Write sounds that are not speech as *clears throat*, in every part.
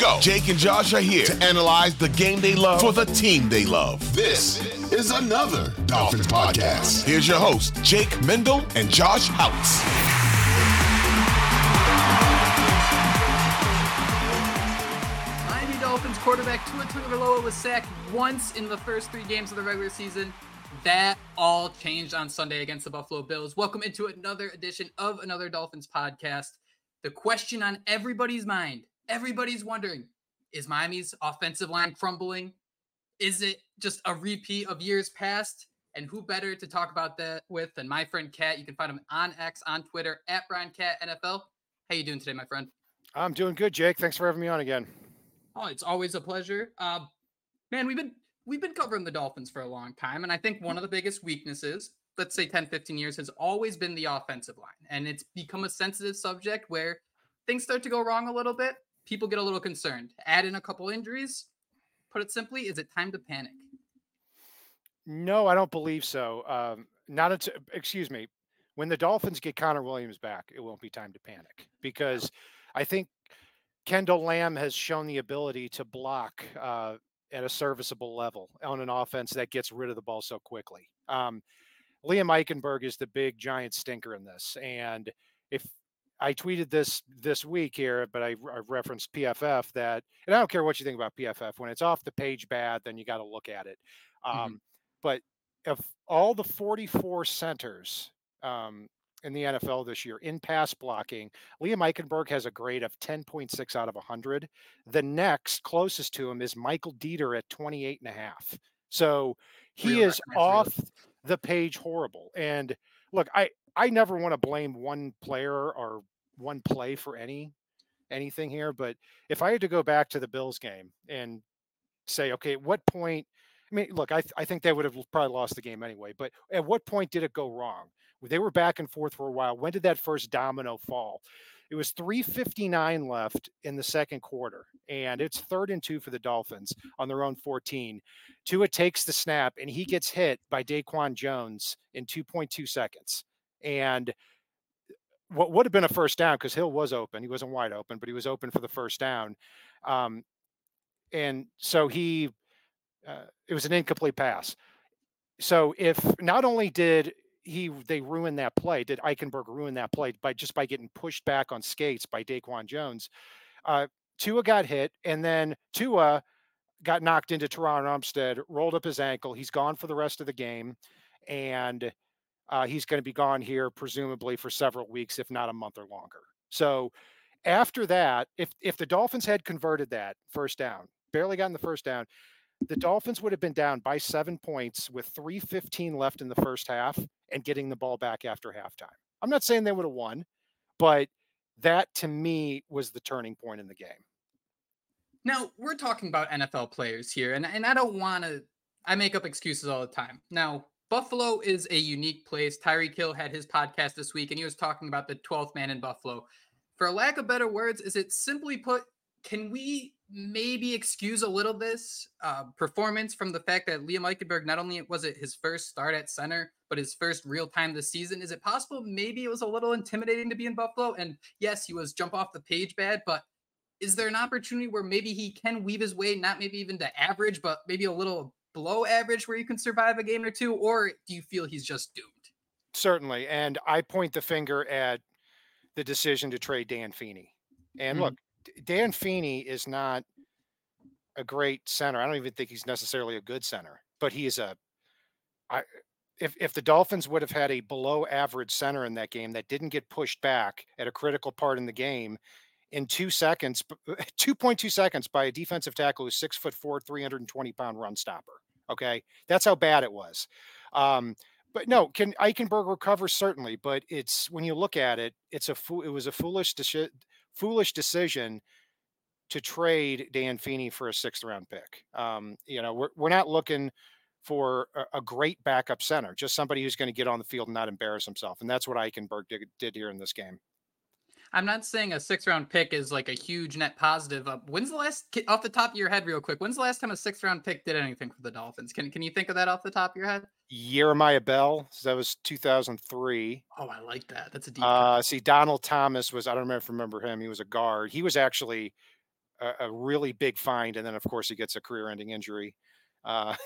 Here we go. Jake and Josh are here to analyze the game they love for the team they love. This is another Dolphins podcast. Here's your host, Jake Mendel and Josh Houtz. Miami Dolphins quarterback Tua Tagovailoa was sacked once in the first three games of the regular season. That all changed on Sunday against the Buffalo Bills. Welcome into another edition of another Dolphins podcast. The question on everybody's mind, everybody's wondering, is Miami's offensive line crumbling? Is it just a repeat of years past? And who better to talk about that with than my friend Cat? You can find him on X, on Twitter, at Brian Cat NFL. How you doing today, my friend? I'm doing good, Jake. Thanks for having me on again. Oh, it's always a pleasure. Uh, man, we've been we've been covering the Dolphins for a long time, and I think one of the biggest weaknesses, let's say 10, 15 years, has always been the offensive line. And it's become a sensitive subject where things start to go wrong a little bit. People get a little concerned. Add in a couple injuries. Put it simply, is it time to panic? No, I don't believe so. Um, not excuse me, when the Dolphins get Connor Williams back, it won't be time to panic because I think Kendall Lamb has shown the ability to block uh, at a serviceable level on an offense that gets rid of the ball so quickly. Um, Liam Eichenberg is the big giant stinker in this, and if I tweeted this this week here, but I, I, referenced PFF that, and I don't care what you think about PFF. When it's off the page bad, then you got to look at it. Um, mm-hmm. But of all the 44 centers um, in the NFL this year in pass blocking, Liam Eichenberg has a grade of 10.6 out of 100. The next closest to him is Michael Deiter at 28 and a half. So he Real is off the page horrible. And look, I I never want to blame one player or one play for any anything here, but if I had to go back to the Bills game and say, okay, at what point I mean, look, I, th- I think they would have probably lost the game anyway, but at what point did it go wrong? They were back and forth for a while. When did that first domino fall? It was 359 left in the second quarter, and it's third and two for the Dolphins on their own 14. Tua takes the snap, and he gets hit by DaQuan Jones in 2.2 seconds. And what would have been a first down because Hill was open. He wasn't wide open, but he was open for the first down. Um, and so he, uh, it was an incomplete pass. So if not only did he they ruined that play. Did Eichenberg ruin that play by just by getting pushed back on skates by DaQuan Jones? Uh, Tua got hit, and then Tua got knocked into Terron Armstead, rolled up his ankle. He's gone for the rest of the game, and uh, he's going to be gone here presumably for several weeks, if not a month or longer. So after that, if if the Dolphins had converted that first down, barely gotten the first down, the Dolphins would have been down by seven points with 315 left in the first half and getting the ball back after halftime. I'm not saying they would have won, but that to me was the turning point in the game. Now, we're talking about NFL players here, and, and I don't want to, I make up excuses all the time. Now, Buffalo is a unique place. Tyreek Hill had his podcast this week, and he was talking about the 12th man in Buffalo. For lack of better words, is it simply put, can we maybe excuse a little this uh, performance from the fact that Liam Eichenberg not only was it his first start at center, but his first real time this season. Is it possible maybe it was a little intimidating to be in Buffalo? And yes, he was jump off the page bad, but is there an opportunity where maybe he can weave his way, not maybe even to average, but maybe a little below average where you can survive a game or two? Or do you feel he's just doomed? Certainly. And I point the finger at the decision to trade Dan Feeney. And mm-hmm. look, Dan Feeney is not a great center. I don't even think he's necessarily a good center, but he is a. I, if if the Dolphins would have had a below average center in that game that didn't get pushed back at a critical part in the game, in two seconds, *laughs* two point two seconds by a defensive tackle who's six foot four, three hundred and twenty pound run stopper. Okay, that's how bad it was. Um, but no, can Eichenberg recover? Certainly, but it's when you look at it, it's a it was a foolish decision foolish decision to trade Dan Feeney for a sixth round pick. Um, you know, we're we're not looking for a, a great backup center, just somebody who's going to get on the field and not embarrass himself, and that's what Eichenberg did, did here in this game. I'm not saying a six round pick is like a huge net positive. Uh, when's the last off the top of your head, real quick? When's the last time a six round pick did anything for the Dolphins? Can can you think of that off the top of your head? Jeremiah Bell, so that was 2003. Oh, I like that. That's a deep. Uh, see, Donald Thomas was I don't remember if I remember him. He was a guard. He was actually a, a really big find, and then of course he gets a career-ending injury. Uh,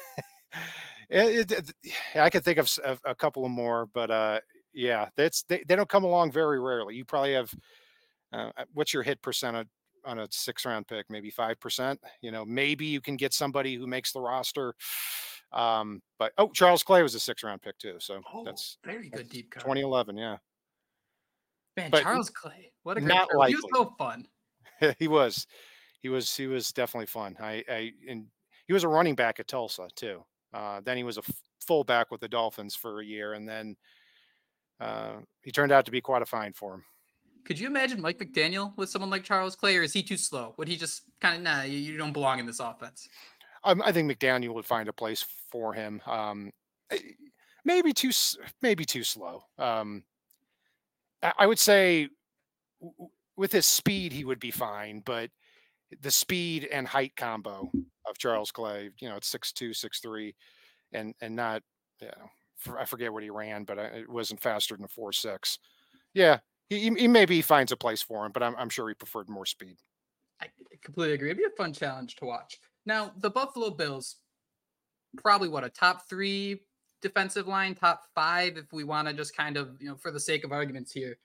*laughs* it, it, I could think of a, a couple of more, but uh, yeah, that's they, they don't come along very rarely. You probably have uh, uh what's your hit percent on, on a six round pick? Maybe five percent. You know, maybe you can get somebody who makes the roster. Um, but oh, Charles Clay was a six round pick too, so oh, that's very good deep cut. 2011, yeah. Man, but Charles Clay, what a great not he was so fun. *laughs* he was, he was, he was definitely fun. I, I, and he was a running back at Tulsa too. Uh, then he was a f- fullback with the Dolphins for a year, and then uh, he turned out to be quite a find for him. Could you imagine Mike McDaniel with someone like Charles Clay, or is he too slow? Would he just kind of nah? You, you, don't belong in this offense. Um, I think McDaniel would find a place for him. Um, maybe too maybe too slow. Um, I would say with his speed he would be fine, but the speed and height combo of Charles Clay, you know, it's six two, six three, and and not, you know, I forget what he ran, but uh, it wasn't faster than a four six. Yeah, he, he maybe finds a place for him, but I'm I'm sure he preferred more speed. I completely agree. It'd be a fun challenge to watch. Now the Buffalo Bills, probably what a top three defensive line, top five, if we want to just kind of you know for the sake of arguments here.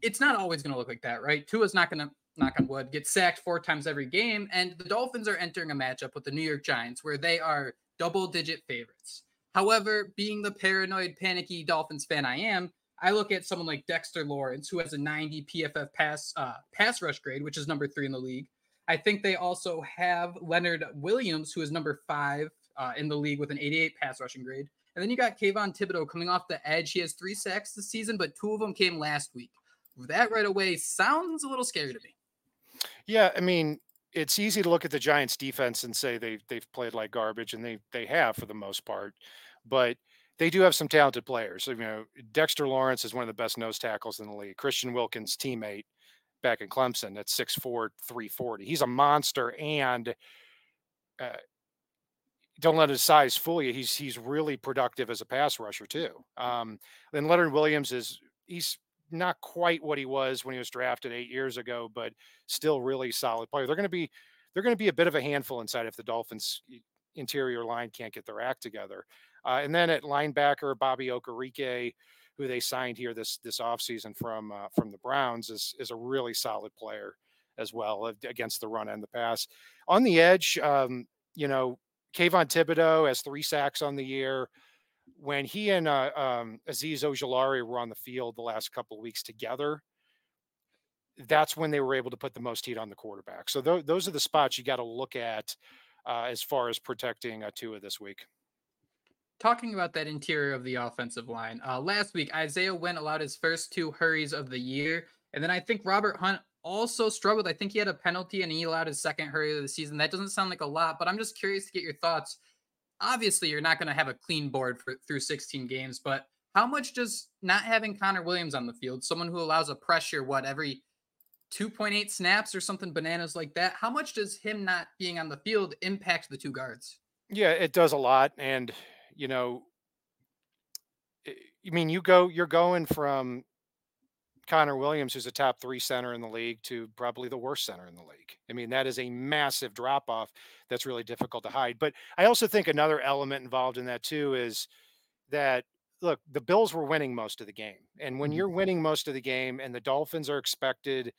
It's not always going to look like that, right? Tua's not going to knock on wood, get sacked four times every game. And the Dolphins are entering a matchup with the New York Giants where they are double digit favorites. However, being the paranoid, panicky Dolphins fan I am, I look at someone like Dexter Lawrence, who has a 90 PFF pass uh, pass rush grade, which is number three in the league. I think they also have Leonard Williams, who is number five uh, in the league with an 88 pass rushing grade. And then you got Kayvon Thibodeaux coming off the edge. He has three sacks this season, but two of them came last week. That right away sounds a little scary to me. Yeah, I mean, it's easy to look at the Giants defense and say they they've played like garbage and they they have for the most part. But they do have some talented players. You know, Dexter Lawrence is one of the best nose tackles in the league. Christian Wilkins, teammate back in Clemson at 6'4, 340. He's a monster and uh, don't let his size fool you. He's he's really productive as a pass rusher too. Um, then Leonard Williams is he's not quite what he was when he was drafted eight years ago, but still really solid player. They're going to be they're going to be a bit of a handful inside if the Dolphins interior line can't get their act together. Uh, and then at linebacker, Bobby Okereke, who they signed here this this offseason from uh, from the Browns, is is a really solid player as well against the run and the pass. On the edge, um, you know, Kayvon Thibodeaux has three sacks on the year when he and uh, um, Azeez Ojulari were on the field the last couple of weeks together, that's when they were able to put the most heat on the quarterback. So th- those are the spots you got to look at uh, as far as protecting uh, Tua this week. Talking about that interior of the offensive line, uh, last week Isaiah Wynn allowed his first two hurries of the year, and then I think Robert Hunt also struggled. I think he had a penalty and he allowed his second hurry of the season. That doesn't sound like a lot, but I'm just curious to get your thoughts obviously you're not going to have a clean board for, through 16 games, but how much does not having Connor Williams on the field, someone who allows a pressure, what, every 2.8 snaps or something bananas like that, how much does him not being on the field impact the two guards? Yeah, it does a lot. And, you know, eh, I mean, you go, you're going from Connor Williams, who's a top three center in the league, to probably the worst center in the league. I mean, that is a massive drop off that's really difficult to hide. But I also think another element involved in that too is that look, the Bills were winning most of the game. And when mm-hmm. you're winning most of the game and the Dolphins are expected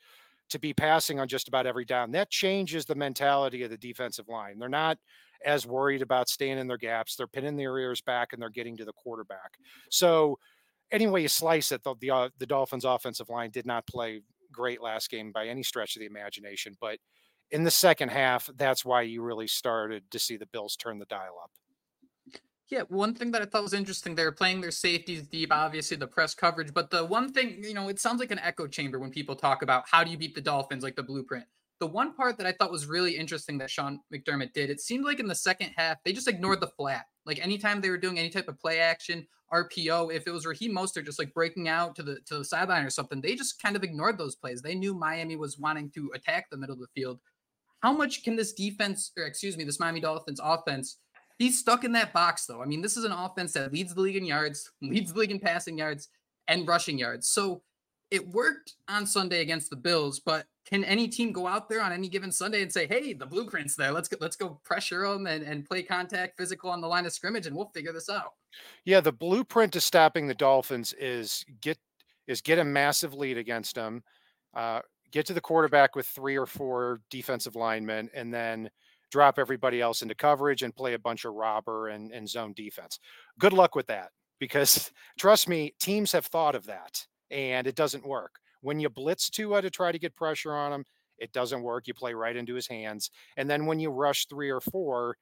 to be passing on just about every down, that changes the mentality of the defensive line. They're not as worried about staying in their gaps. They're pinning their ears back and they're getting to the quarterback. So any way you slice it, the the, uh, the Dolphins' offensive line did not play great last game by any stretch of the imagination. But in the second half, that's why you really started to see the Bills turn the dial up. Yeah, one thing that I thought was interesting, they were playing their safeties deep, obviously the press coverage. But the one thing, you know, it sounds like an echo chamber when people talk about how do you beat the Dolphins, like the blueprint. The one part that I thought was really interesting that Sean McDermott did, it seemed like in the second half, they just ignored the flat. Like anytime they were doing any type of play action, RPO, if it was Raheem Mostert just like breaking out to the to the sideline or something, they just kind of ignored those plays. They knew Miami was wanting to attack the middle of the field. How much can this defense, or excuse me, this Miami Dolphins offense be stuck in that box though? I mean, this is an offense that leads the league in yards, *laughs* leads the league in passing yards and rushing yards. So it worked on Sunday against the Bills, but can any team go out there on any given Sunday and say, "Hey, the blueprint's there. Let's go, let's go pressure them and, and play contact, physical on the line of scrimmage, and we'll figure this out." Yeah, the blueprint to stopping the Dolphins is get is get a massive lead against them, uh, get to the quarterback with three or four defensive linemen, and then drop everybody else into coverage and play a bunch of robber and, and zone defense. Good luck with that because *laughs* trust me, teams have thought of that and it doesn't work. When you blitz Tua to try to get pressure on him, it doesn't work. You play right into his hands. And then when you rush three or four,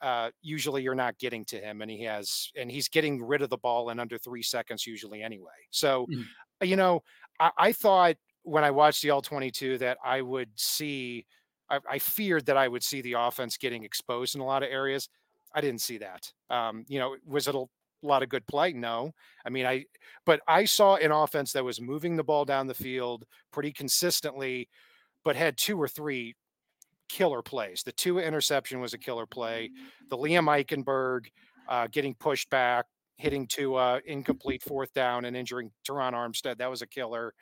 uh, usually you're not getting to him, and he has, and he's getting rid of the ball in under three seconds usually anyway. So, mm. you know, I, I, thought when I watched the All 22 that I would see, I, I, feared that I would see the offense getting exposed in a lot of areas. I didn't see that. Um, you know, was it a a lot of good play. No, I mean, I, but I saw an offense that was moving the ball down the field pretty consistently, but had two or three killer plays. The Tua interception was a killer play. The Liam Eichenberg uh, getting pushed back, hitting to uh, incomplete fourth down and injuring Terron Armstead. That was a killer.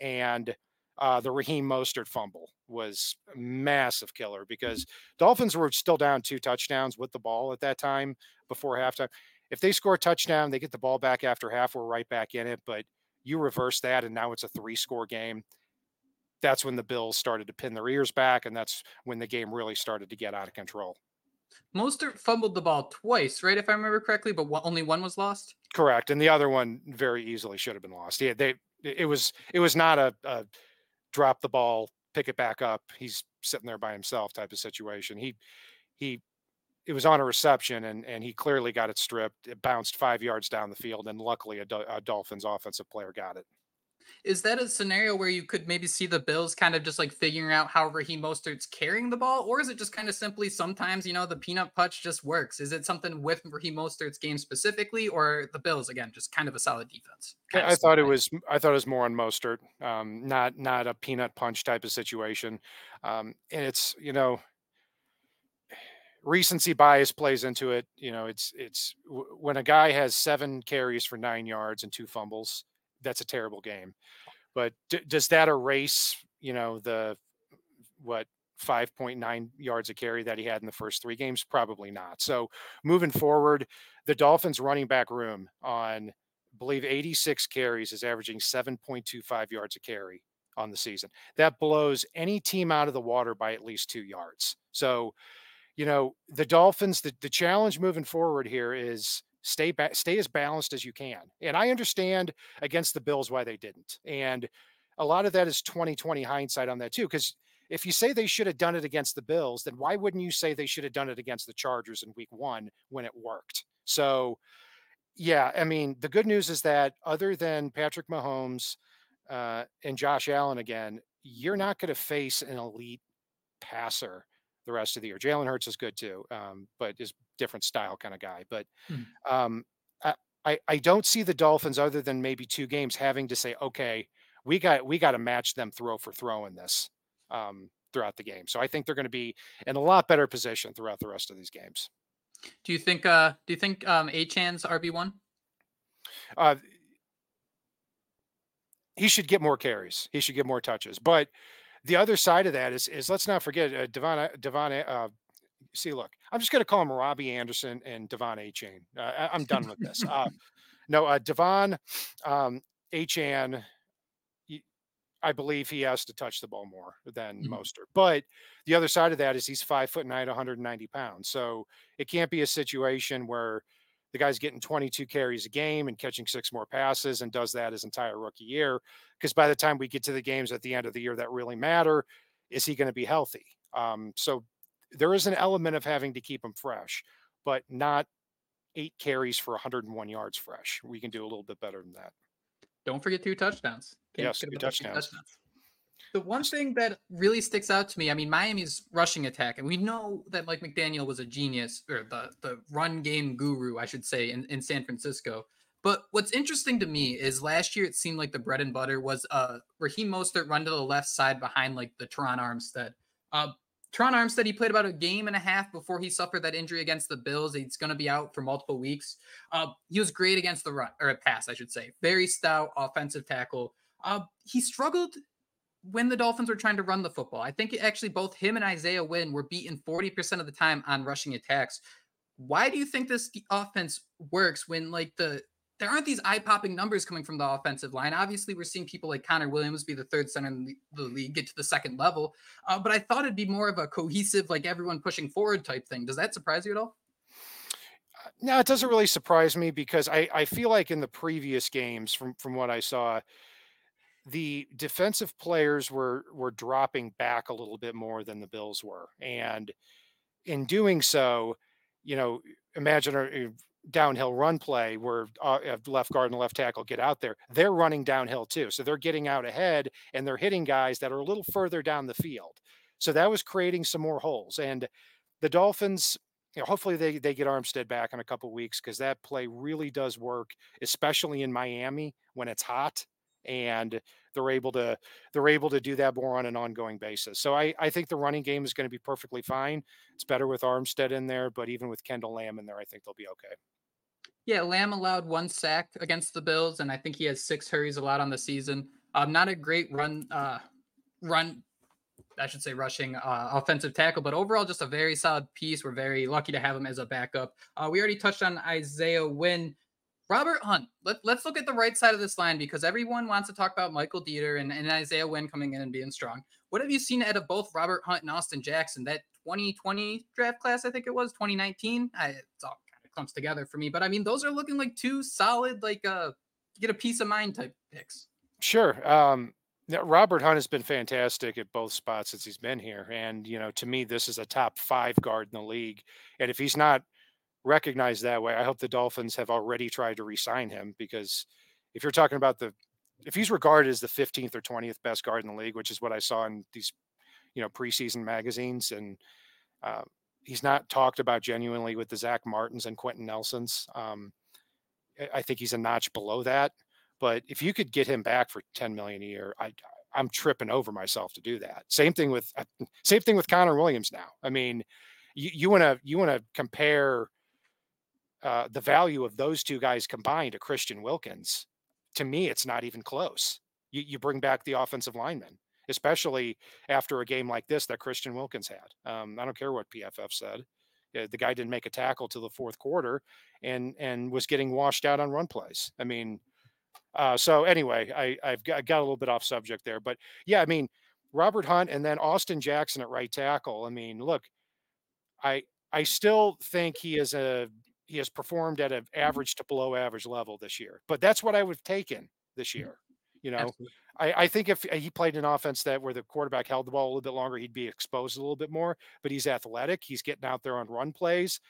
And uh, the Raheem Mostert fumble was a massive killer because Dolphins were still down two touchdowns with the ball at that time before halftime if they score a touchdown, they get the ball back after half, we're right back in it. But you reverse that, and now it's a three score game. That's when the Bills started to pin their ears back, and that's when the game really started to get out of control. Mostert fumbled the ball twice, right? If I remember correctly, but only one was lost. Correct, and the other one very easily should have been lost. Yeah, they it was it was not a, a drop the ball, pick it back up. He's sitting there by himself type of situation. He he it was on a reception and and he clearly got it stripped. It bounced five yards down the field, and luckily a, a, Dolphins offensive player got it. Is that a scenario where you could maybe see the Bills kind of just like figuring out how Raheem Mostert's carrying the ball, or is it just kind of simply sometimes you know the peanut punch just works? Is it something with Raheem Mostert's game specifically, or the Bills again just kind of a solid defense? I thought it was I thought it was more on Mostert, um, not not a peanut punch type of situation, um, and it's you know recency bias plays into it. You know, it's it's when a guy has seven carries for nine yards and two fumbles, that's a terrible game. But d- does that erase, you know, the what 5.9 yards a carry that he had in the first three games? Probably not. So moving forward, the Dolphins running back room on I believe 86 carries is averaging 7.25 yards a carry on the season. That blows any team out of the water by at least two yards. So you know, the Dolphins, the, the challenge moving forward here is stay back, stay as balanced as you can. And I understand against the Bills why they didn't. And a lot of that is 2020 hindsight on that too. Because if you say they should have done it against the Bills, then why wouldn't you say they should have done it against the Chargers in week one when it worked? So, yeah, I mean, the good news is that other than Patrick Mahomes uh, and Josh Allen again, you're not going to face an elite passer the rest of the year. Jalen Hurts is good too, um, but is different style kind of guy. But mm. um, I, I don't see the Dolphins other than maybe two games having to say, okay, we got we got to match them throw for throw in this um, throughout the game. So I think they're going to be in a lot better position throughout the rest of these games. Do you think? Uh, do you think um, Achane's RB one? Uh, he should get more carries. He should get more touches, but the other side of that is is let's not forget uh, Devon uh, Devon. Uh, see, look, I'm just going to call him Robbie Anderson and Devon Achane. Uh, I, am done with this. Uh, no, uh, Devon um, Achane. I believe he has to touch the ball more than mm-hmm. Mostert. But the other side of that is he's five foot nine, 190 pounds. So it can't be a situation where the guy's getting 22 carries a game and catching six more passes and does that his entire rookie year. Because by the time we get to the games at the end of the year that really matter, is he going to be healthy? Um, so there is an element of having to keep him fresh, but not eight carries for 101 yards fresh. We can do a little bit better than that. Don't forget two touchdowns. Can't yes, two touchdowns. touchdowns. The one thing that really sticks out to me, I mean, Miami's rushing attack, and we know that Mike McDaniel was a genius, or the the run game guru, I should say, in, in San Francisco. But what's interesting to me is last year it seemed like the bread and butter was uh Raheem Mostert run to the left side behind like the Terron Armstead. Uh, Terron Armstead, he played about a game and a half before he suffered that injury against the Bills. He's going to be out for multiple weeks. Uh, he was great against the run or a pass, I should say. Very stout offensive tackle. Uh, he struggled when the Dolphins were trying to run the football. I think actually both him and Isaiah Wynn were beaten 40% of the time on rushing attacks. Why do you think this offense works when like the there aren't these eye-popping numbers coming from the offensive line. Obviously, we're seeing people like Connor Williams be the third center in the league, get to the second level. Uh, but I thought it'd be more of a cohesive, like everyone pushing forward type thing. Does that surprise you at all? No, it doesn't really surprise me because I, I feel like in the previous games, from from what I saw, the defensive players were were dropping back a little bit more than the Bills were, and in doing so, you know, imagine a, downhill run play where uh, left guard and left tackle get out there. They're running downhill too, so they're getting out ahead and they're hitting guys that are a little further down the field. So that was creating some more holes, and the Dolphins. You know, hopefully they, they get Armstead back in a couple weeks because that play really does work, especially in Miami when it's hot and they're able to they're able to do that more on an ongoing basis. So I, I think the running game is going to be perfectly fine. It's better with Armstead in there, but even with Kendall Lamb in there, I think they'll be okay. Yeah, Lamb allowed one sack against the Bills, and I think he has six hurries allowed on the season. Um, not a great run uh run I should say rushing uh, offensive tackle, but overall just a very solid piece. We're very lucky to have him as a backup. Uh, we already touched on Isaiah Wynn. Robert Hunt, let, us look at the right side of this line because everyone wants to talk about Michael Deiter and, and Isaiah Wynn coming in and being strong. What have you seen out of both Robert Hunt and Austin Jackson? That 2020 draft class, I think it was 2019. I, it's all kind of clumps together for me, but I mean, those are looking like two solid, like uh, get a peace of mind type picks. Sure. Um, Robert Hunt has been fantastic at both spots since he's been here, and you know, to me, this is a top five guard in the league. And if he's not recognized that way. I hope the Dolphins have already tried to re-sign him because if you're talking about the if he's regarded as the 15th or 20th best guard in the league, which is what I saw in these you know preseason magazines, and uh, he's not talked about genuinely with the Zack Martins and Quenton Nelsons. Um, I think he's a notch below that. But if you could get him back for 10 million a year, I I'm tripping over myself to do that. Same thing with uh, same thing with Connor Williams now. I mean, you want to you want to compare uh, the value of those two guys combined to Christian Wilkins, to me, it's not even close. You, you bring back the offensive lineman, especially after a game like this that Christian Wilkins had. Um, I don't care what PFF said. Uh, the guy didn't make a tackle till the fourth quarter, and and was getting washed out on run plays. I mean, uh, so anyway, I I've got, got a little bit off subject there, but yeah, I mean, Robert Hunt and then Austin Jackson at right tackle. I mean, look, I I still think he is a he has performed at an mm-hmm. average to below average level this year. But that's what I would have taken this mm-hmm. year. You know, I, I, think if he played an offense that where the quarterback held the ball a little bit longer, he'd be exposed a little bit more. But he's athletic. He's getting out there on run plays.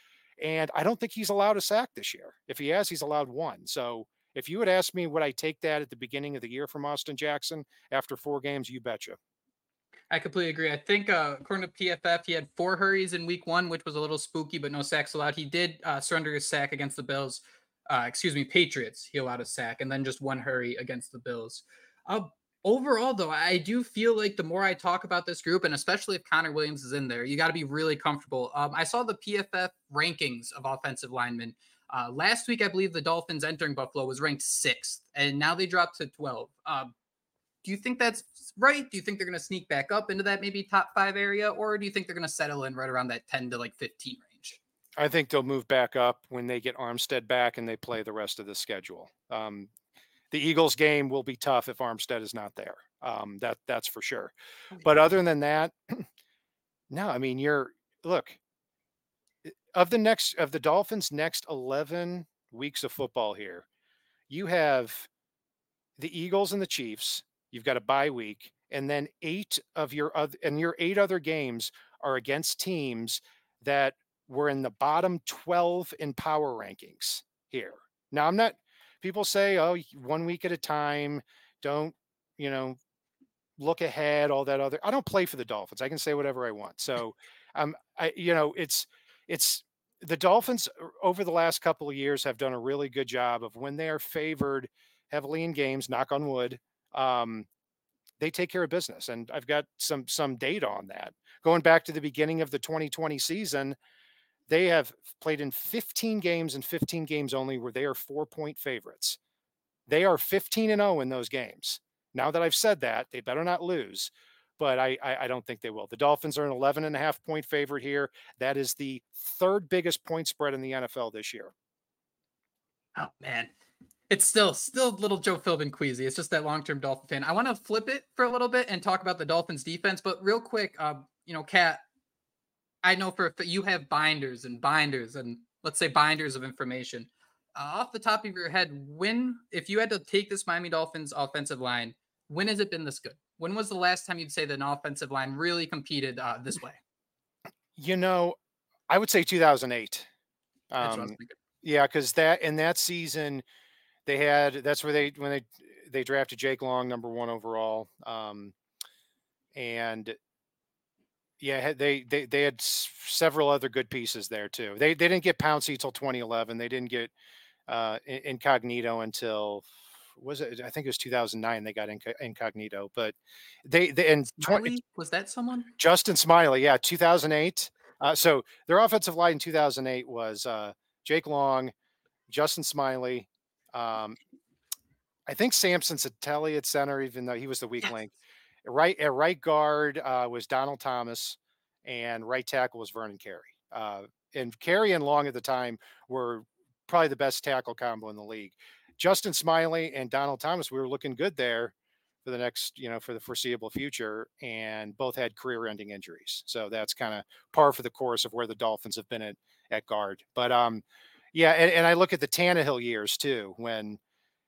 And I don't think he's allowed a sack this year. If he has, he's allowed one. So if you would ask me, would I take that at the beginning of the year from Austin Jackson after four games? You betcha. I completely agree. I think uh, according to PFF, he had four hurries in week one, which was a little spooky, but no sacks allowed. He did uh, surrender his sack against the Bills. Uh, excuse me, Patriots. He allowed a sack and then just one hurry against the Bills. Uh, overall, though, I do feel like the more I talk about this group, and especially if Connor Williams is in there, you got to be really comfortable. Um, I saw the PFF rankings of offensive linemen. Uh, last week, I believe the Dolphins entering Buffalo was ranked sixth, and now they dropped to 12. Do you think that's right? Do you think they're going to sneak back up into that maybe top five area, or do you think they're going to settle in right around that 10 to like 15 range? I think they'll move back up when they get Armstead back and they play the rest of the schedule. Um, the Eagles game will be tough if Armstead is not there. Um, that that's for sure. But other than that, *clears throat* no, I mean you're look of the next of the Dolphins' next 11 weeks of football here, you have the Eagles and the Chiefs, You've got a bye week, and then eight of your other and your eight other games are against teams that were in the bottom 12 in power rankings here. Now, I'm not, people say, oh, one week at a time, don't, you know, look ahead, all that other. I don't play for the Dolphins. I can say whatever I want. So, um, I you know, it's it's the Dolphins over the last couple of years have done a really good job of when they are favored heavily in games. Knock on wood. Um, they take care of business, and I've got some some data on that. Going back to the beginning of the 2020 season, they have played in 15 games and 15 games only where they are four point favorites. They are 15 and 0 in those games. Now that I've said that, they better not lose, but I, I, I don't think they will. The Dolphins are an 11 and a half point favorite here. That is the third biggest point spread in the NFL this year. Oh man, it's still still little Joe Philbin queasy. It's just that long term Dolphin fan. I want to flip it for a little bit and talk about the Dolphins defense, but real quick, uh, you know, Cat, I know for you have binders and binders and let's say binders of information. Uh, off the top of your head, when if you had to take this Miami Dolphins offensive line when has it been this good? When was the last time you'd say that an offensive line really competed uh, this way? You know, I would say 2008. Um, yeah, because that in that season, they had that's where they when they they drafted Jake Long number one overall, um, and yeah, they they they had several other good pieces there too. They they didn't get Pouncey until 2011. They didn't get uh, Incognito until was it? I think it was 2009. They got Incognito, but they, they and 20, was that someone? Justin Smiley, yeah, 2008. Uh, so their offensive line in 2008 was uh, Jake Long, Justin Smiley, um, I think Samson Satele at center, even though he was the weak link. Right at right guard uh, was Donald Thomas, and right tackle was Vernon Carey. Uh, and Carey and Long at the time were probably the best tackle combo in the league. Justin Smiley and Donald Thomas, we were looking good there for the next, you know, for the foreseeable future, and both had career-ending injuries. So that's kind of par for the course of where the Dolphins have been at at guard. But um, yeah, and, and I look at the Tannehill years too, when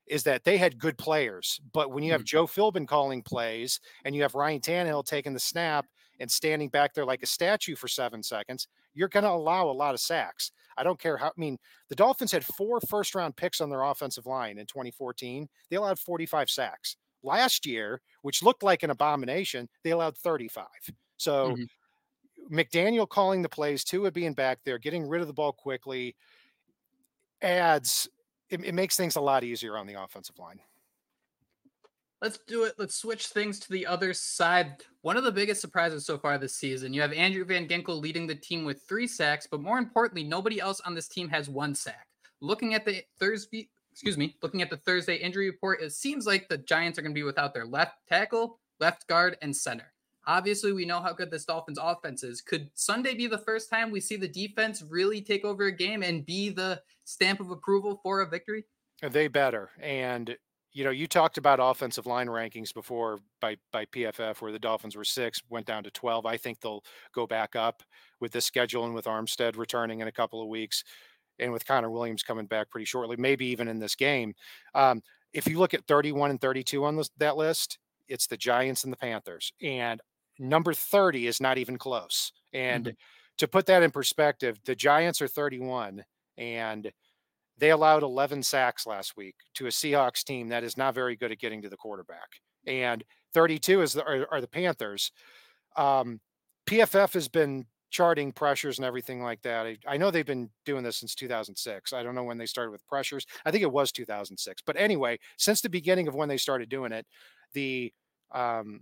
is that they had good players, but when you have mm-hmm. Joe Philbin calling plays and you have Ryan Tannehill taking the snap and standing back there like a statue for seven seconds, you're going to allow a lot of sacks. I don't care how. I mean, the Dolphins had four first round picks on their offensive line in 2014. They allowed 45 sacks. Last year, which looked like an abomination, they allowed 35. So mm-hmm. McDaniel calling the plays, Tua being back there, getting rid of the ball quickly adds, it, it makes things a lot easier on the offensive line. Let's do it. Let's switch things to the other side. One of the biggest surprises so far this season, you have Andrew Van Ginkel leading the team with three sacks, but more importantly, nobody else on this team has one sack. Looking at the Thursday, excuse me, looking at the Thursday injury report, it seems like the Giants are going to be without their left tackle, left guard, and center. Obviously, we know how good this Dolphins offense is. Could Sunday be the first time we see the defense really take over a game and be the stamp of approval for a victory? They better. And you know, you talked about offensive line rankings before by by PFF, where the Dolphins were six, went down to twelve. I think they'll go back up with this schedule and with Armstead returning in a couple of weeks, and with Connor Williams coming back pretty shortly, maybe even in this game. Um, if you look at 31 and 32 on this, that list, it's the Giants and the Panthers, and number 30 is not even close. And mm-hmm. to put that in perspective, the Giants are 31 and they allowed 11 sacks last week to a Seahawks team that is not very good at getting to the quarterback. And 32 is the, are, are the Panthers. Um, PFF has been charting pressures and everything like that. I, I, know they've been doing this since 2006. I don't know when they started with pressures. I think it was 2006. But anyway, since the beginning of when they started doing it, the um,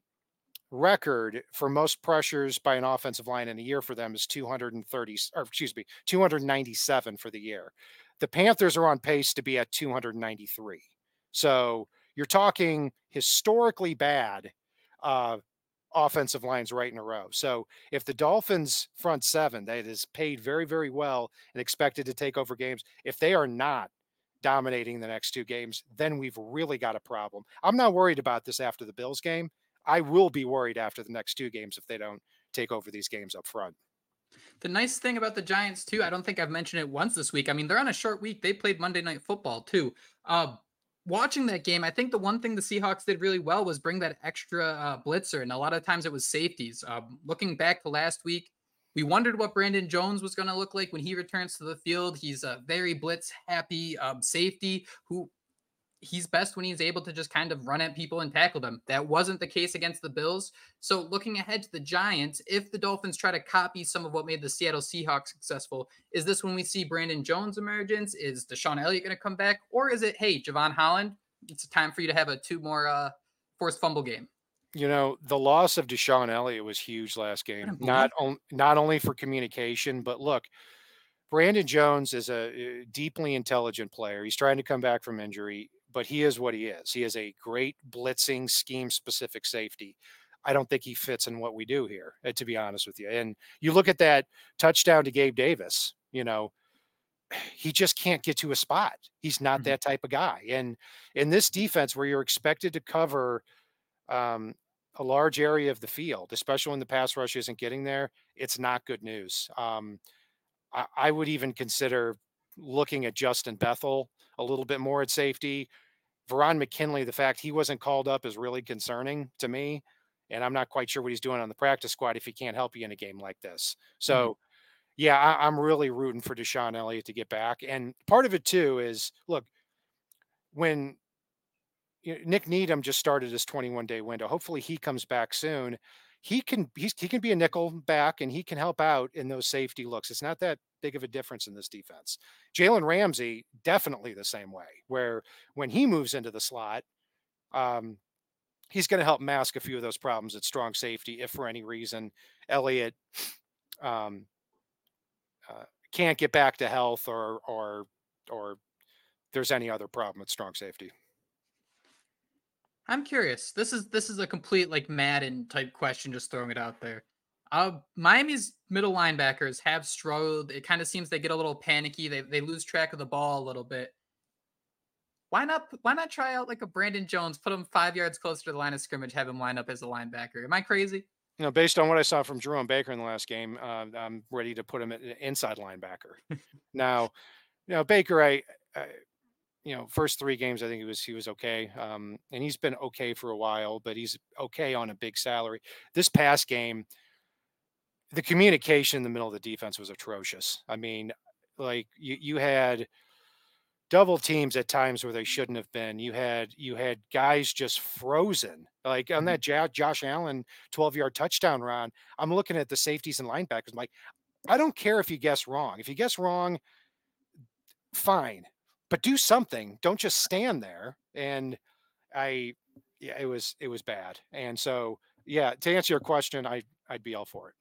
record for most pressures by an offensive line in a year for them is 230 or excuse me 297 for the year the Panthers are on pace to be at 293. So you're talking historically bad uh, offensive lines right in a row. So if the Dolphins front seven that is paid very, very well and expected to take over games, if they are not dominating the next two games, then we've really got a problem. I'm not worried about this after the Bills game. I will be worried after the next two games if they don't take over these games up front. The nice thing about the Giants too, I don't think I've mentioned it once this week. I mean, they're on a short week. They played Monday Night Football too. Uh, watching that game, I think the one thing the Seahawks did really well was bring that extra uh, blitzer, and a lot of times it was safeties. Um, looking back to last week, we wondered what Brandon Jones was going to look like when he returns to the field. He's a very blitz happy um, safety who he's best when he's able to just kind of run at people and tackle them. That wasn't the case against the Bills. So looking ahead to the Giants, if the Dolphins try to copy some of what made the Seattle Seahawks successful, is this when we see Brandon Jones emergence? Is DeShon Elliott going to come back? Or is it, hey, Jevon Holland, it's time for you to have a two more uh, forced fumble game? You know, the loss of DeShon Elliott was huge last game. Not on, not only for communication, but look, Brandon Jones is a uh, deeply intelligent player. He's trying to come back from injury but he is what he is. He is a great blitzing scheme specific safety. I don't think he fits in what we do here, uh, to be honest with you. And you look at that touchdown to Gabe Davis, you know, he just can't get to a spot. He's not mm-hmm. that type of guy. And in this defense, where you're expected to cover um, a large area of the field, especially when the pass rush isn't getting there, it's not good news. Um, I, I, would even consider looking at Justin Bethel a little bit more at safety, Verone McKinley, the fact he wasn't called up is really concerning to me. And I'm not quite sure what he's doing on the practice squad if he can't help you in a game like this. So, mm-hmm. yeah, I, am really rooting for DeShon Elliott to get back. And part of it, too, is look, when you know, Nik Needham just started his 21 day window, hopefully he comes back soon he can he can be a nickel back and he can help out in those safety looks. It's not that big of a difference in this defense. Jalen Ramsey definitely the same way, where when he moves into the slot, um, he's going to help mask a few of those problems at strong safety if for any reason Elliott um, uh, can't get back to health or or or there's any other problem at strong safety. I'm curious. This is this is a complete like Madden type question, just throwing it out there. Uh, Miami's middle linebackers have struggled. It kind of seems they get a little panicky. They they lose track of the ball a little bit. Why not why not try out like a Brandon Jones, put him five yards closer to the line of scrimmage, have him line up as a linebacker? Am I crazy? You know, based on what I saw from Jerome Baker in the last game, uh, I'm ready to put him at an inside linebacker. *laughs* now, you know, Baker, I, I you know, first three games, I think he was he was okay, um, and he's been okay for a while, but he's okay on a big salary. This past game, the communication in the middle of the defense was atrocious. I mean, like you you had double teams at times where they shouldn't have been. You had you had guys just frozen. Like on mm-hmm. that Josh Allen 12 yard touchdown run, I'm looking at the safeties and linebackers. I'm like, I don't care if you guess wrong. If you guess wrong, fine but do something. Don't just stand there. And I, yeah, it was it was bad. And so, yeah, to answer your question, I I'd be all for it.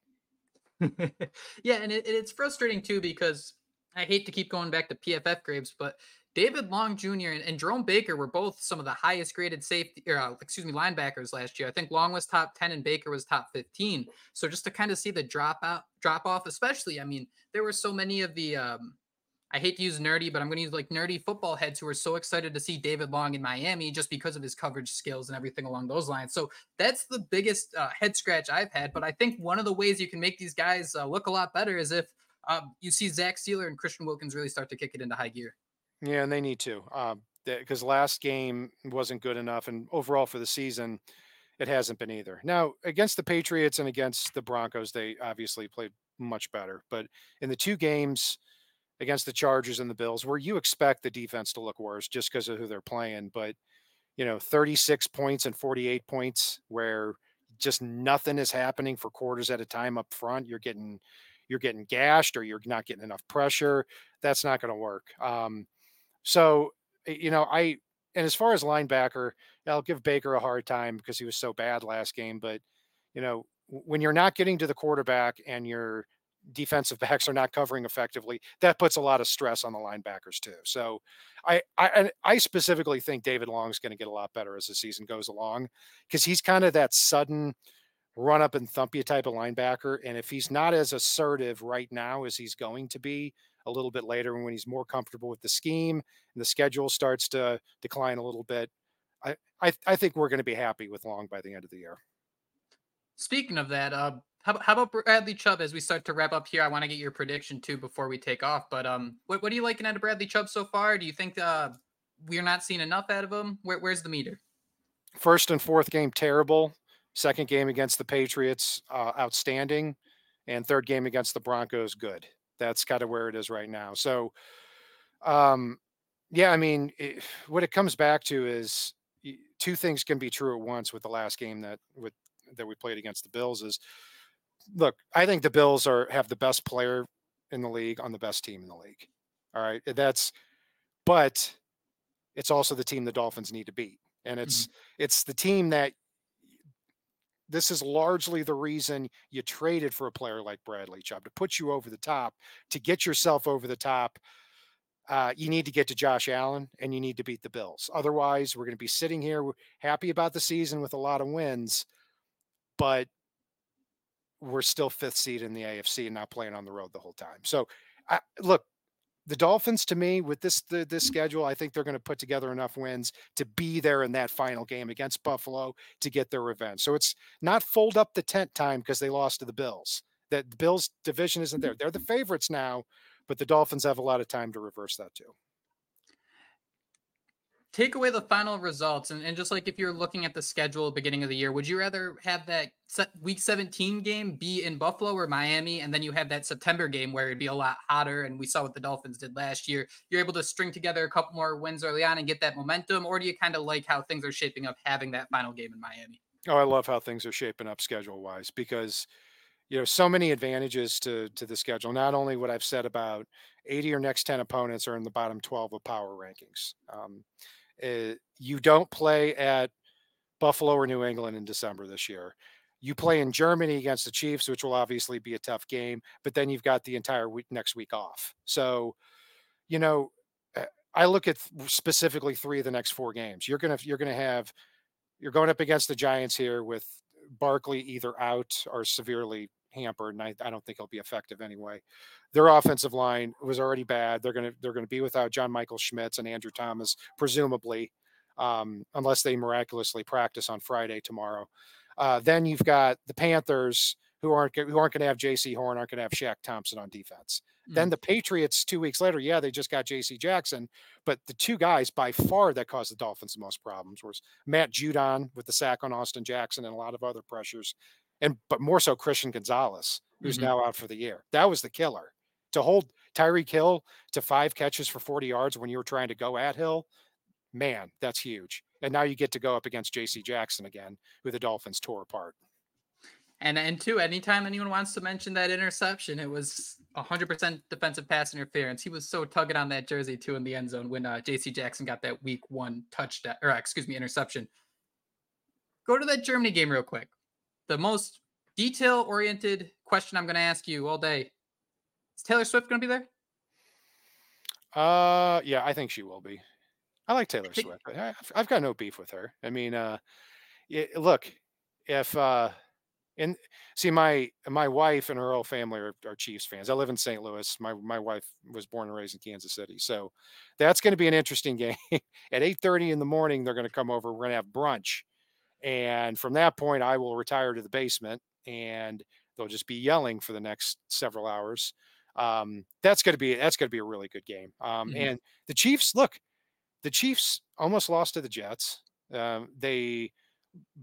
*laughs* yeah, and it, it's frustrating too because I hate to keep going back to PFF grades, but David Long Jr. and, and Jerome Baker were both some of the highest graded safety, or uh, excuse me, linebackers last year. I think Long was top ten and Baker was top fifteen. So just to kind of see the drop out, drop off, especially, I mean, there were so many of the um, I hate to use nerdy, but I'm going to use like nerdy football heads who are so excited to see David Long in Miami just because of his coverage skills and everything along those lines. So that's the biggest uh, head scratch I've had. But I think one of the ways you can make these guys uh, look a lot better is if um, you see Zach Sieler and Christian Wilkins really start to kick it into high gear. Yeah, and they need to because um, last game wasn't good enough, and overall for the season, it hasn't been either. Now against the Patriots and against the Broncos, they obviously played much better, but in the two games against the Chargers and the Bills, where you expect the defense to look worse just because of who they're playing. But, you know, 36 points and 48 points where just nothing is happening for quarters at a time up front. You're getting you're getting gashed or you're not getting enough pressure. That's not going to work. Um, so, you know, I and as far as linebacker, I'll give Baker a hard time because he was so bad last game. But, you know, when you're not getting to the quarterback and you're defensive backs are not covering effectively, that puts a lot of stress on the linebackers too. So I I, I specifically think David Long is going to get a lot better as the season goes along because he's kind of that sudden run up and thump you type of linebacker. And if he's not as assertive right now as he's going to be a little bit later and when he's more comfortable with the scheme and the schedule starts to decline a little bit, I, I, I think we're going to be happy with Long by the end of the year. Speaking of that, uh, how, how about Bradley Chubb as we start to wrap up here? I want to get your prediction too before we take off. But um, what, what are you liking out of Bradley Chubb so far? Do you think uh, we're not seeing enough out of him? Where, where's the meter? First and fourth game, terrible. Second game against the Patriots, uh, outstanding. And third game against the Broncos, good. That's kind of where it is right now. So, um, Yeah, I mean, it, what it comes back to is two things can be true at once with the last game that with that we played against the Bills is look, I think the Bills are have the best player in the league on the best team in the league. All right. That's but it's also the team the Dolphins need to beat. And it's mm-hmm. it's the team that this is largely the reason you traded for a player like Bradley Chubb to put you over the top, to get yourself over the top. Uh, you need to get to Josh Allen and you need to beat the Bills. Otherwise, we're going to be sitting here happy about the season with a lot of wins, but we're still fifth seed in the AFC and not playing on the road the whole time. So, I, look, the Dolphins to me with this the, this schedule, I think they're going to put together enough wins to be there in that final game against Buffalo to get their revenge. So it's not fold up the tent time because they lost to the Bills. That the Bills division isn't there. Mm-hmm. They're the favorites now, but the Dolphins have a lot of time to reverse that too take away the final results and, and just like if you're looking at the schedule beginning of the year would you rather have that week 17 game be in buffalo or miami and then you have that september game where it'd be a lot hotter and we saw what the dolphins did last year. You're able to string together a couple more wins early on and get that momentum or do you kind of like how things are shaping up having that final game in miami? Oh i love how things are shaping up schedule wise because you know so many advantages to to the schedule. Not only what i've said about 80 or next 10 opponents are in the bottom 12 of power rankings um, uh, you don't play at Buffalo or New England in December this year. You play in Germany against the Chiefs, which will obviously be a tough game, but then you've got the entire week next week off. So, you know, uh, I look at specifically three of the next four games. You're gonna you're gonna have you're going up against the Giants here with Barkley either out or severely hampered, and I, I, don't think he'll be effective anyway. Their offensive line was already bad. They're gonna they're gonna be without John Michael Schmitz and Andrew Thomas, presumably, um, unless they miraculously practice on Friday tomorrow. Uh, then you've got the Panthers who aren't who aren't going to have Jaycee Horn, aren't going to have Shaq Thompson on defense. Mm. Then the Patriots two weeks later, yeah, they just got J.C. Jackson, but the two guys by far that caused the Dolphins the most problems was Matt Judon with the sack on Austin Jackson and a lot of other pressures, and but more so Christian Gonzalez, who's mm-hmm. now out for the year. That was the killer. To hold Tyreek Hill to five catches for 40 yards when you were trying to go at Hill, man, that's huge. And now you get to go up against JC Jackson again, who the Dolphins tore apart. And and two, anytime anyone wants to mention that interception, it was 100% defensive pass interference. He was so tugging on that jersey too in the end zone when uh, J.C. Jackson got that week one touchdown or excuse me interception. Go to that Germany game real quick the most detail oriented question I'm going to ask you all day. Is Taylor Swift going to be there? Uh, yeah, I think she will be. I like Taylor Swift. I, have got no beef with her. I mean, uh, it, look, if uh, and see my my wife and her whole family are, are Chiefs fans. I live in St. Louis. My my wife was born and raised in Kansas City, so that's going to be an interesting *laughs* game. At eight thirty in the morning, they're going to come over. We're going to have brunch, and from that point, I will retire to the basement and they'll just be yelling for the next several hours. Um, that's going to be that's going to be a really good game. Um, mm-hmm. And the Chiefs, look, the Chiefs almost lost to the Jets. Um, they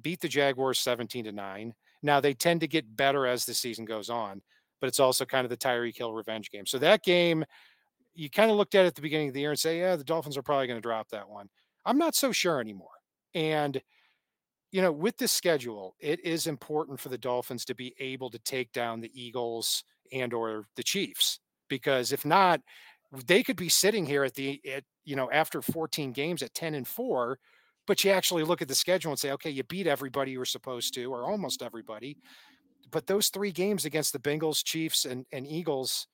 beat the Jaguars 17 to 9. Now they tend to get better as the season goes on, but it's also kind of the Tyreek Hill revenge game. So that game, you kind of looked at it at the beginning of the year and say, yeah, the Dolphins are probably going to drop that one. I'm not so sure anymore. And you know, with this schedule, it is important for the Dolphins to be able to take down the Eagles and or the Chiefs because if not, they could be sitting here at the at, you know after 14 games at 10 and 4 but you actually look at the schedule and say okay you beat everybody you were supposed to or almost everybody but those three games against the Bengals, Chiefs and and Eagles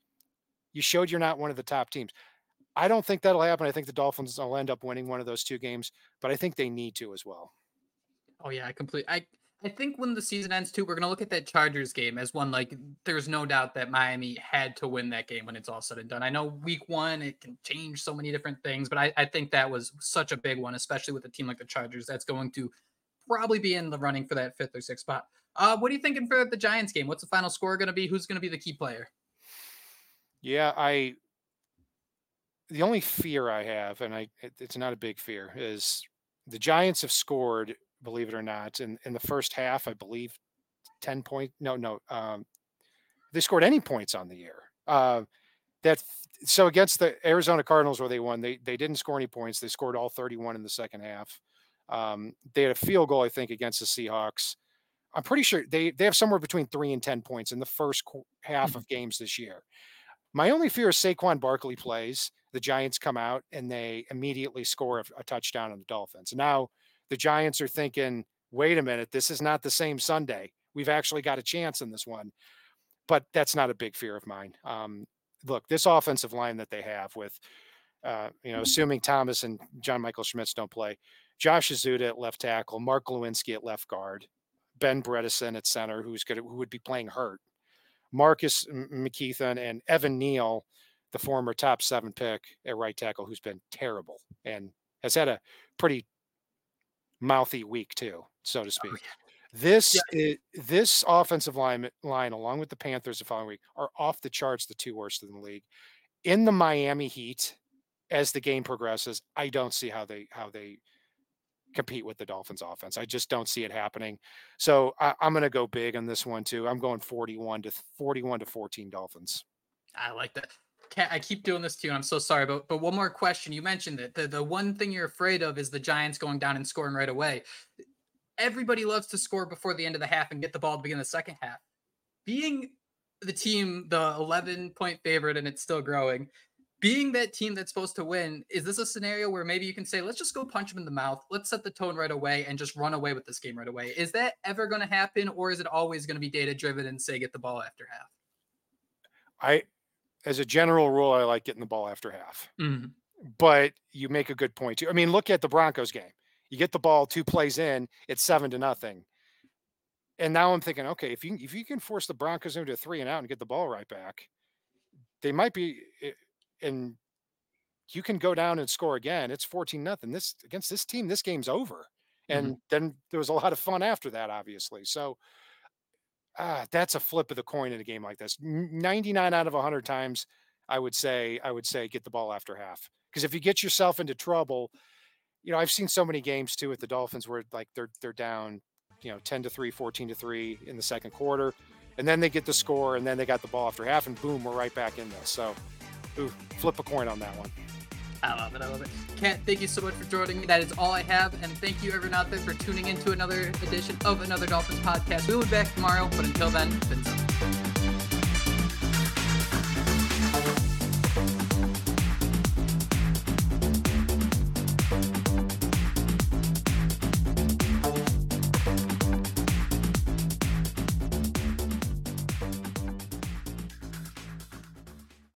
you showed you're not one of the top teams. I don't think that'll happen. I think the Dolphins will end up winning one of those two games, but I think they need to as well. Oh yeah, I completely. I I think when the season ends too, we're gonna look at that Chargers game as one like. There's no doubt that Miami had to win that game when it's all said and done. I know Week One it can change so many different things, but I, I think that was such a big one, especially with a team like the Chargers that's going to probably be in the running for that fifth or sixth spot. Uh, what are you thinking for the Giants game? What's the final score going to be? Who's going to be the key player? Yeah, I. The only fear I have, and I, it's not a big fear, is the Giants have scored believe it or not. In in the first half, I believe, ten point. No, no. Um, they scored any points on the year. Uh, that so against the Arizona Cardinals where they won, they they didn't score any points. They scored all 31 in the second half. Um, they had a field goal, I think, against the Seahawks. I'm pretty sure they they have somewhere between three and ten points in the first half mm-hmm. of games this year. My only fear is Saquon Barkley plays. The Giants come out and they immediately score a, a touchdown on the Dolphins. Now the Giants are thinking, wait a minute, this is not the same Sunday. We've actually got a chance in this one. But that's not a big fear of mine. Um, look, this offensive line that they have with, uh, you know, assuming Thomas and John Michael Schmitz don't play, Josh Ezeudu at left tackle, Mark Glowinski at left guard, Ben Bredeson at center, who's going who would be playing hurt, Marcus McKethan and Evan Neal, the former top seven pick at right tackle, who's been terrible and has had a pretty mouthy week too, so to oh, speak. Oh, yeah. This yeah. is, this offensive line line, along with the Panthers the following week, are off the charts, the two worst in the league. In the Miami Heat, as the game progresses, I don't see how they how they compete with the Dolphins offense. I just don't see it happening. So I, am going to go big on this one too. I'm going 41 to 41 to 14 Dolphins. I like that. I keep doing this to you. I'm so sorry, but but one more question. You mentioned it. The the one thing you're afraid of is the Giants going down and scoring right away. Everybody loves to score before the end of the half and get the ball to begin the second half. Being the team, the 11 point favorite, and it's still growing being that team that's supposed to win, is this a scenario where maybe you can say, let's just go punch them in the mouth, let's set the tone right away, and just run away with this game right away? Is that ever going to happen, or is it always going to be data driven and say get the ball after half? I, as a general rule, I like getting the ball after half. Mm-hmm. But you make a good point too. I mean, look at the Broncos game. You get the ball two plays in, it's seven to nothing. And now I'm thinking, okay, if you if you can force the Broncos into a three and out and get the ball right back, they might be eh, and you can go down and score again. It's 14 nothing. This against this team, this game's over. And mm-hmm. then there was a lot of fun after that, obviously. So ah, that's a flip of the coin in a game like this. 99 out of 100 times, I would say, I would say get the ball after half. Because if you get yourself into trouble, you know, I've seen so many games too with the Dolphins where like they're they're down, you know, 10 to 3, 14 to 3 in the second quarter. And then they get the score and then they got the ball after half and boom, we're right back in this. So Ooh, flip a coin on that one. I love it. I love it. Cat, thank you so much for joining me. That is all I have. And thank you, everyone out there, for tuning in to another edition of another Dolphins podcast. We'll be back tomorrow. But until then, Vincent.